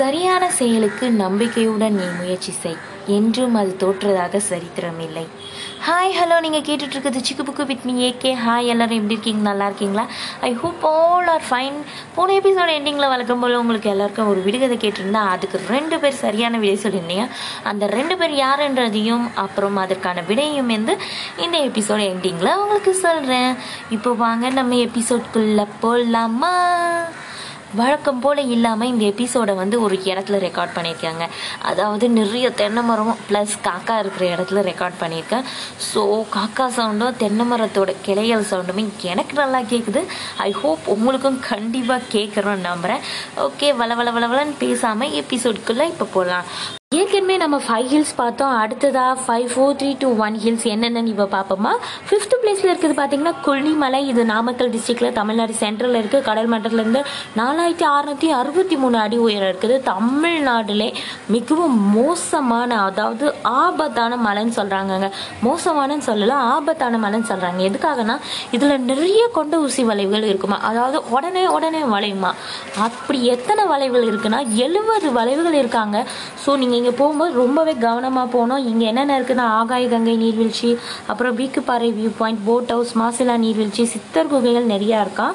சரியான செயலுக்கு நம்பிக்கையுடன் நீ முயற்சி செய். என்றும் அது தோற்றதாக சரித்திரம் இல்லை ஹாய் ஹலோ நீங்கள் கேட்டுட்ருக்குது Chikku Bukku with me AK hi எல்லோரும் எப்படி இருக்கீங்க? நல்லா இருக்கீங்களா? I hope all are fine போன எபிசோட எண்டிங்கில் வழக்கம் போல் உங்களுக்கு எல்லாருக்கும் ஒரு விடுகதை கேட்டிருந்தா அதுக்கு ரெண்டு பேர் சரியான விடை சொல்லியிருந்தீங்க. அந்த ரெண்டு பேர் யாருன்றதையும் அப்புறம் அதற்கான விடையும் வந்து இந்த எபிசோட எண்டிங்கில் உங்களுக்கு சொல்கிறேன் இப்போ வாங்க நம்ம எபிசோட்குள்ளே போடலாமா வழக்கம் போல் இல்லாமல் இந்த எபிசோடை வந்து ஒரு இடத்துல ரெக்கார்ட் பண்ணியிருக்காங்க. அதாவது நிறைய தென்னை மரம் ப்ளஸ் காக்கா இருக்கிற இடத்துல ரெக்கார்ட் பண்ணியிருக்கேன். ஸோ காக்கா சவுண்டும் தென்னை மரத்தோட கிளைகள் சவுண்டுமே எனக்கு நல்லா கேட்குது ஐ ஹோப் உங்களுக்கும் கண்டிப்பாக கேட்குறோன்னு நம்புகிறேன் ஓகே வள வள வளவலன்னு பேசாமல் எபிசோடுக்குள்ளே இப்போ போகலாம் ஏற்கனவே நம்ம ஃபைவ் ஹில்ஸ் பார்த்தோம். அடுத்ததா five four three two one hills என்னென்னு இப்போ பார்ப்போமா? ஃபிஃப்த் பிளேஸில் இருக்குது பார்த்தீங்கன்னா கொல்லிமலை இது நாமக்கல் டிஸ்ட்ரிக்டில் தமிழ்நாடு சென்ட்ரலில் இருக்குது கடல் மட்டத்துலேருந்து நாலாயிரத்தி அறநூற்றி அறுபத்தி மூணு அடி உயரம் இருக்குது. தமிழ்நாடுலே மிகவும் மோசமான அதாவது ஆபத்தான மலைன்னு சொல்கிறாங்கங்க மோசமானன்னு சொல்லலாம் ஆபத்தான மலைன்னு சொல்கிறாங்க எதுக்காகனா இதில் நிறைய கொண்ட ஊசி வளைவுகள் இருக்குமா? அதாவது உடனே உடனே வளையுமா? அப்படி எத்தனை வளைவுகள் இருக்குன்னா எழுபது வளைவுகள் இருக்காங்க. ஸோ நீங்கள் இங்கே போகும்போது ரொம்பவே கவனமாக போகணும். இங்கே என்னென்ன இருக்குன்னா ஆகாய கங்கை நீர்வீழ்ச்சி அப்புறம் வீக்குப்பாறை view point boat house Masila நீர்வீழ்ச்சி சித்தர் குகைகள் நிறையா இருக்கா?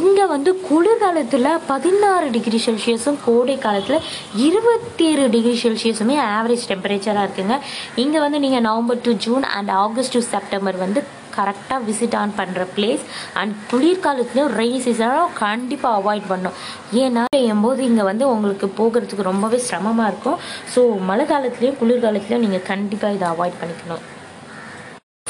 இங்கே வந்து குளிர்காலத்தில் பதினாறு டிகிரி செல்சியஸும் கோடை காலத்தில் இருபத்தி ஏழு டிகிரி செல்சியஸுமே ஆவரேஜ் டெம்பரேச்சராக இருக்குங்க. இங்கே வந்து நீங்கள் November to June and August to September வந்து கரெக்டாக விசிட் ஆன் பண்ணுற பிளேஸ் அண்ட் குளிர்காலத்துலேயும் ரெயின் சீசனும் கண்டிப்பாக அவாய்ட் பண்ணும். ஏன்னா போது இங்கே வந்து உங்களுக்கு போகிறதுக்கு ரொம்பவே சிரமமாக இருக்கும். ஸோ மழை காலத்துலேயும் குளிர்காலத்துலேயும் நீங்கள் கண்டிப்பாக இதை அவாய்ட் பண்ணிக்கணும்.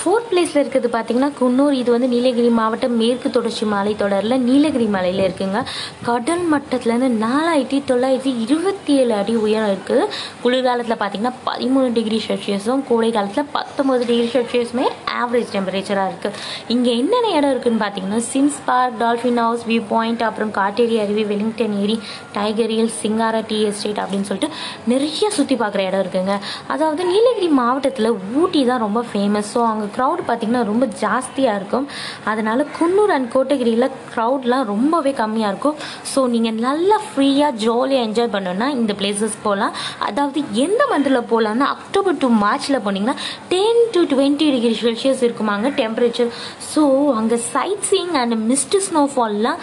ஃபோர்த் பிளேஸில் இருக்கிறது பார்த்தீங்கன்னா குன்னூர். இது வந்து நீலகிரி மாவட்டம் மேற்கு தொடர்ச்சி மலை தொடரில் நீலகிரி மலையில் இருக்குங்க. கடல் மட்டத்துலேருந்து நாலாயிரத்தி தொள்ளாயிரத்தி இருபத்தி ஏழு அடி உயரம் இருக்குது. குளிர்காலத்தில் பார்த்தீங்கன்னா பதிமூணு டிகிரி செல்சியஸும் கோடை காலத்தில் பத்தொம்பது டிகிரி செல்சியஸுமே ஆவரேஜ் டெம்பரேச்சராக இருக்குது இங்கே என்னென்ன இடம் இருக்குதுன்னு பார்த்தீங்கன்னா Sims park dolphin house view point அப்புறம் காட்டேரி அருவி வெலிங்டன் ஏரி tiger hill Singara tea estate அப்படின்னு சொல்லிட்டு நிறைய சுற்றி பார்க்குற இடம் இருக்குங்க. அதாவது நீலகிரி மாவட்டத்தில் ஊட்டி தான் ரொம்ப ஃபேமஸ் ஸோ அங்கே க்ரௌட் பார்த்திங்கன்னா ரொம்ப ஜாஸ்தியாக இருக்கும். அதனால் குன்னூர் அண்ட் கோட்டகிரியில் க்ரௌட்லாம் ரொம்பவே கம்மியாக இருக்கும். ஸோ நீங்கள் நல்லா ஃப்ரீயாக ஜாலியாக என்ஜாய் பண்ணணுன்னா இந்த பிளேசஸ் போகலாம் அதாவது எந்த மந்தில் போகலான்னா அக்டோபர் டு மார்ச்சில் போனீங்கன்னா ten to twenty degree Celsius இருக்குமாங்க temperature so அங்கே சைட் சீயிங் அண்ட் மிஸ்ட் ஸ்னோஃபால்லாம்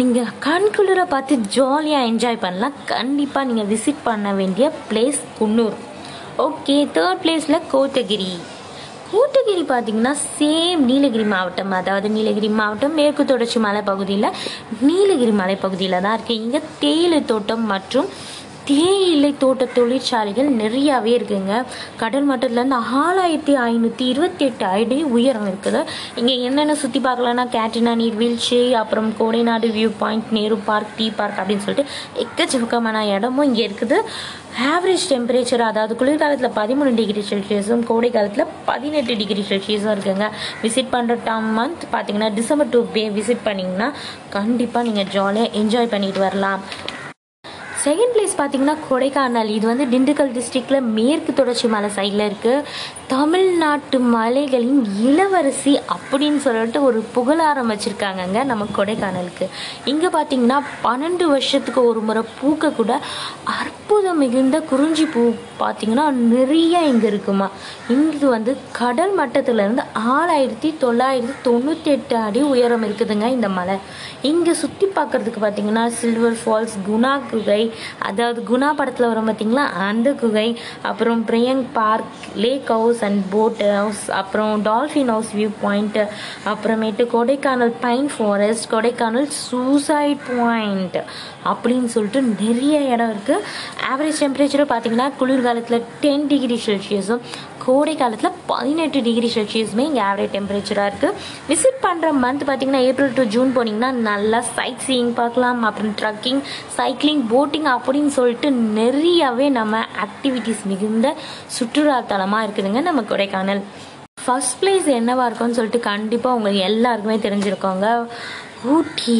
நீங்கள் கண்குளிர பார்த்து ஜாலியாக என்ஜாய் பண்ணலாம். கண்டிப்பாக நீங்கள் விசிட் பண்ண வேண்டிய பிளேஸ் குன்னூர். ஓகே தேர்ட் பிளேஸில் கோத்தகிரி. கூட்டகிரி பார்த்தீங்கன்னா சேம் நீலகிரி மாவட்டம் அதாவது நீலகிரி மாவட்டம் மேற்கு தொடர்ச்சி மலைப்பகுதியில் நீலகிரி மலைப்பகுதியில் தான் இருக்குது இங்கே தேயிலை தோட்டம் மற்றும் தேயிலை தோட்ட தொழிற்சாலைகள் நிறையாவே இருக்குங்க. கடல் மட்டத்துலேருந்து ஆறாயிரத்தி ஐநூற்றி இருபத்தி எட்டு அடி உயரம் இருக்குது. இங்கே என்னென்ன சுற்றி பார்க்கலாம்னா கேட்டினா நீர்வீழ்ச்சி அப்புறம் Kodanad view point Nehru park tea park அப்படின்னு சொல்லிட்டு எக்கச்சக்கமான இடமும் இங்கே இருக்குது. ஆவரேஜ் டெம்பரேச்சர் அதாவது குளிர்காலத்தில் பதிமூணு டிகிரி செல்சியஸும் கோடை காலத்தில் பதினெட்டு டிகிரி செல்சியஸும் இருக்குங்க. விசிட் பண்ணுற டம் மந்த் பார்த்தீங்கன்னா டிசம்பர் டூ பே விசிட் பண்ணிங்கன்னா கண்டிப்பாக நீங்கள் ஜாலியாக என்ஜாய் பண்ணிட்டு வரலாம். செகண்ட் பிளேஸ் பார்த்தீங்கன்னா கொடைக்கானல். இது வந்து திண்டுக்கல் டிஸ்ட்ரிக்டில் மேற்கு தொடர்ச்சி மலை சைடில் இருக்குது தமிழ்நாட்டு மலைகளின் இளவரசி அப்படின்னு சொல்லிட்டு ஒரு புகழாரம் வச்சுருக்காங்கங்க நம்ம கொடைக்கானலுக்கு. இங்கே பார்த்தீங்கன்னா பன்னெண்டு வருஷத்துக்கு ஒரு முறை பூக்கக்கூட அற்புதம் மிகுந்த குறிஞ்சி பூ பார்த்தீங்கன்னா நிறைய இங்கே இருக்குமா. இங்கு வந்து கடல் மட்டத்திலேருந்து ஆறாயிரத்தி தொள்ளாயிரத்தி தொண்ணூற்றி எட்டு அடி உயரம் இருக்குதுங்க இந்த மலை. இங்கே சுற்றி பார்க்குறதுக்கு பார்த்தீங்கன்னா சில்வர் ஃபால்ஸ் குணா குகை அதாவது குணா படத்தில் வரும் பார்த்தீங்களா அந்த குகை அப்புறம் Bryant park lake house and boat house அப்புறம் டால்ஃபின் ஹவுஸ் வியூ பாயிண்ட் அப்புறமேட்டு Kodaikanal pine forest Kodaikanal suicide point அப்படின்னு சொல்லிட்டு நிறைய இடம் இருக்குது ஆவரேஜ் டெம்பரேச்சரும் பார்த்தீங்கன்னா குளிர்காலத்தில் டென் டிகிரி செல்சியஸும் கோடை காலத்தில் பதினெட்டு டிகிரி செல்சியஸுமே இங்கே ஆவரேஜ் டெம்பரேச்சராக இருக்குது விசிட் பண்ணுற மந்த் பார்த்தீங்கன்னா ஏப்ரல் டு ஜூன் போனீங்கன்னா நல்லா சைட் சீயிங் பார்க்கலாம். அப்புறம் ட்ரக்கிங் சைக்கிளிங் போட்டிங் அப்படின்னு சொல்லிட்டு நிறையவே நம்ம ஆக்டிவிட்டீஸ் மிகுந்த சுற்றுலாத்தலமாக இருக்குதுங்க நம்ம கொடைக்கானல். ஃபஸ்ட் பிளேஸ் என்னவா இருக்கும்னு சொல்லிட்டு கண்டிப்பாக உங்களுக்கு எல்லாருக்குமே தெரிஞ்சிருக்கோங்க. ஊட்டி.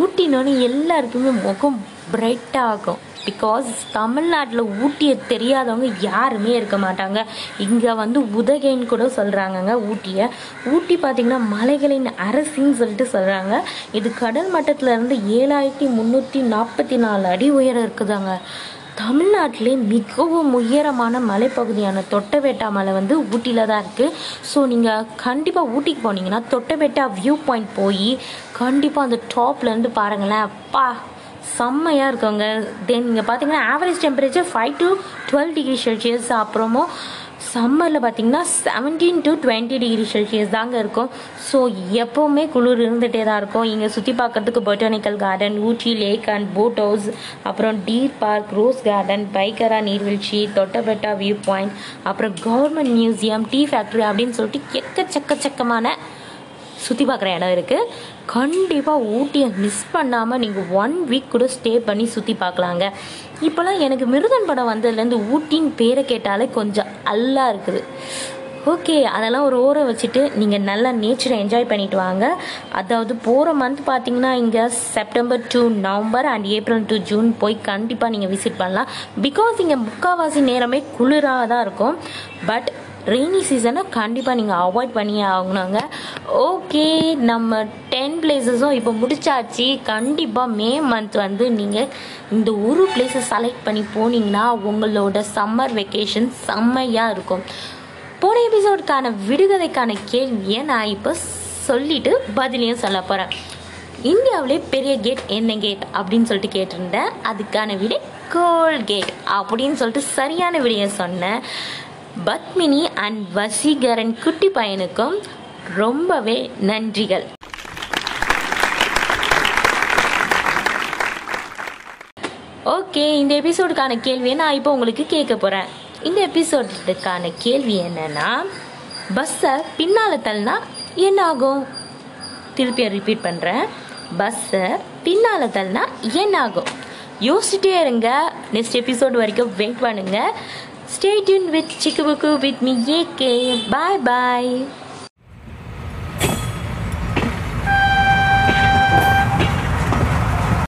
ஊட்டினோன்னு எல்லாருக்குமே முகம் பிரைட்டாக ஆகும் பிகாஸ் தமிழ்நாட்டில் ஊட்டியை தெரியாதவங்க யாருமே இருக்க மாட்டாங்க. இங்கே வந்து உதகைன்னு கூட சொல்கிறாங்கங்க ஊட்டியை. ஊட்டி பார்த்திங்கன்னா மலைகளின் அரசின்னு சொல்லிட்டு சொல்கிறாங்க இது கடல் மட்டத்திலேருந்து ஏழாயிரத்தி முந்நூற்றி நாற்பத்தி நாலு அடி உயரம் இருக்குதாங்க. தமிழ்நாட்டிலே மிகவும் உயரமான மலைப்பகுதியான தொட்டபெட்டா மலை வந்து ஊட்டியில் தான் இருக்குது ஸோ நீங்கள் கண்டிப்பாக ஊட்டிக்கு போனீங்கன்னா தொட்டபெட்டா வியூ பாயிண்ட் போய் கண்டிப்பாக அந்த டாப்லேருந்து பாருங்களேன். அப்பா செம்மையாக இருக்குங்க. தென் நீங்கள் பார்த்தீங்கன்னா average temperature five to twelve degree Celsius அப்புறமா சம்மரில் பார்த்தீங்கன்னா seventeen to twenty degree Celsius தாங்க இருக்கும். ஸோ எப்போவுமே குளிர் இருந்துகிட்டே தான் இருக்கும். இங்கே சுற்றி பார்க்கறதுக்கு botanical garden Ooty lake and boat house அப்புறம் deer park rose garden Pykara நீர்வீழ்ச்சி தொட்டபெட்டா வியூ பாயிண்ட் அப்புறம் கவர்மெண்ட் மியூசியம் டீ ஃபேக்ட்ரி அப்படின்னு சொல்லிட்டு எக்கச்சக்கச்சக்கமான சுற்றி பார்க்குற இடம் இருக்குது கண்டிப்பாக ஊட்டியை மிஸ் பண்ணாமல் நீங்கள் ஒன் வீக் கூட ஸ்டே பண்ணி சுற்றி பார்க்கலாங்க. இப்போலாம் எனக்கு மிருதன் படம் வந்ததுலேருந்து ஊட்டின்னு பேரை கேட்டாலே கொஞ்சம் அல்லா இருக்குது. ஓகே அதெல்லாம் ஒரு ஓரம் வச்சுட்டு நீங்கள் நல்லா நேச்சரை என்ஜாய் பண்ணிட்டு வாங்க. அதாவது போகிற மந்த் பார்த்தீங்கன்னா இங்கே September to November and April to June போய் கண்டிப்பாக நீங்கள் விசிட் பண்ணலாம். பிகாஸ் இங்கே முக்கால்வாசி நேரமே குளிராக தான் இருக்கும். பட் ரெய்னி சீசனை கண்டிப்பாக நீங்கள் அவாய்ட் பண்ணியே ஆகணுங்க. ஓகே நம்ம டென் பிளேசஸும் இப்போ முடிச்சாச்சு. கண்டிப்பாக மே மந்த் வந்து நீங்கள் இந்த ஒரு பிளேஸை செலக்ட் பண்ணி போனீங்கன்னா உங்களோட சம்மர் வெக்கேஷன் செம்மையாக இருக்கும். போன எபிசோடுக்கான விடுகதைக்கான கேள்வியை நான் இப்போ சொல்லிட்டு பதிலையும் சொல்ல போகிறேன் இந்தியாவிலே பெரிய கேட் என்ன கேட் அப்படின்னு சொல்லிட்டு கேட்டிருந்தேன். அதுக்கான விடை கோல் கேட் அப்படின்னு சொல்லிட்டு சரியான விடையை சொன்னேன். பத்மினி அண்ட் வசீகரன் குட்டி பையனுக்கும் ரொம்பவே நன்றிகள். ஓகே இந்த எபிசோடுக்கான கேள்வியை நான் இப்போ உங்களுக்கு கேட்க போகிறேன் இந்த எபிசோடுக்கான கேள்வி என்னன்னா பஸ்ஸை பின்னால் தள்ளினா என்ன ஆகும்? திருப்பி ரிப்பீட் பண்ணுறேன் பஸ்ஸை பின்னால் தள்ளினா என்ன ஆகும்? யோசிச்சுட்டே இருங்க. நெக்ஸ்ட் எபிசோடு வரைக்கும் வெயிட் பண்ணுங்கள் Stay tuned with Chikabuku with me, YK. Bye bye.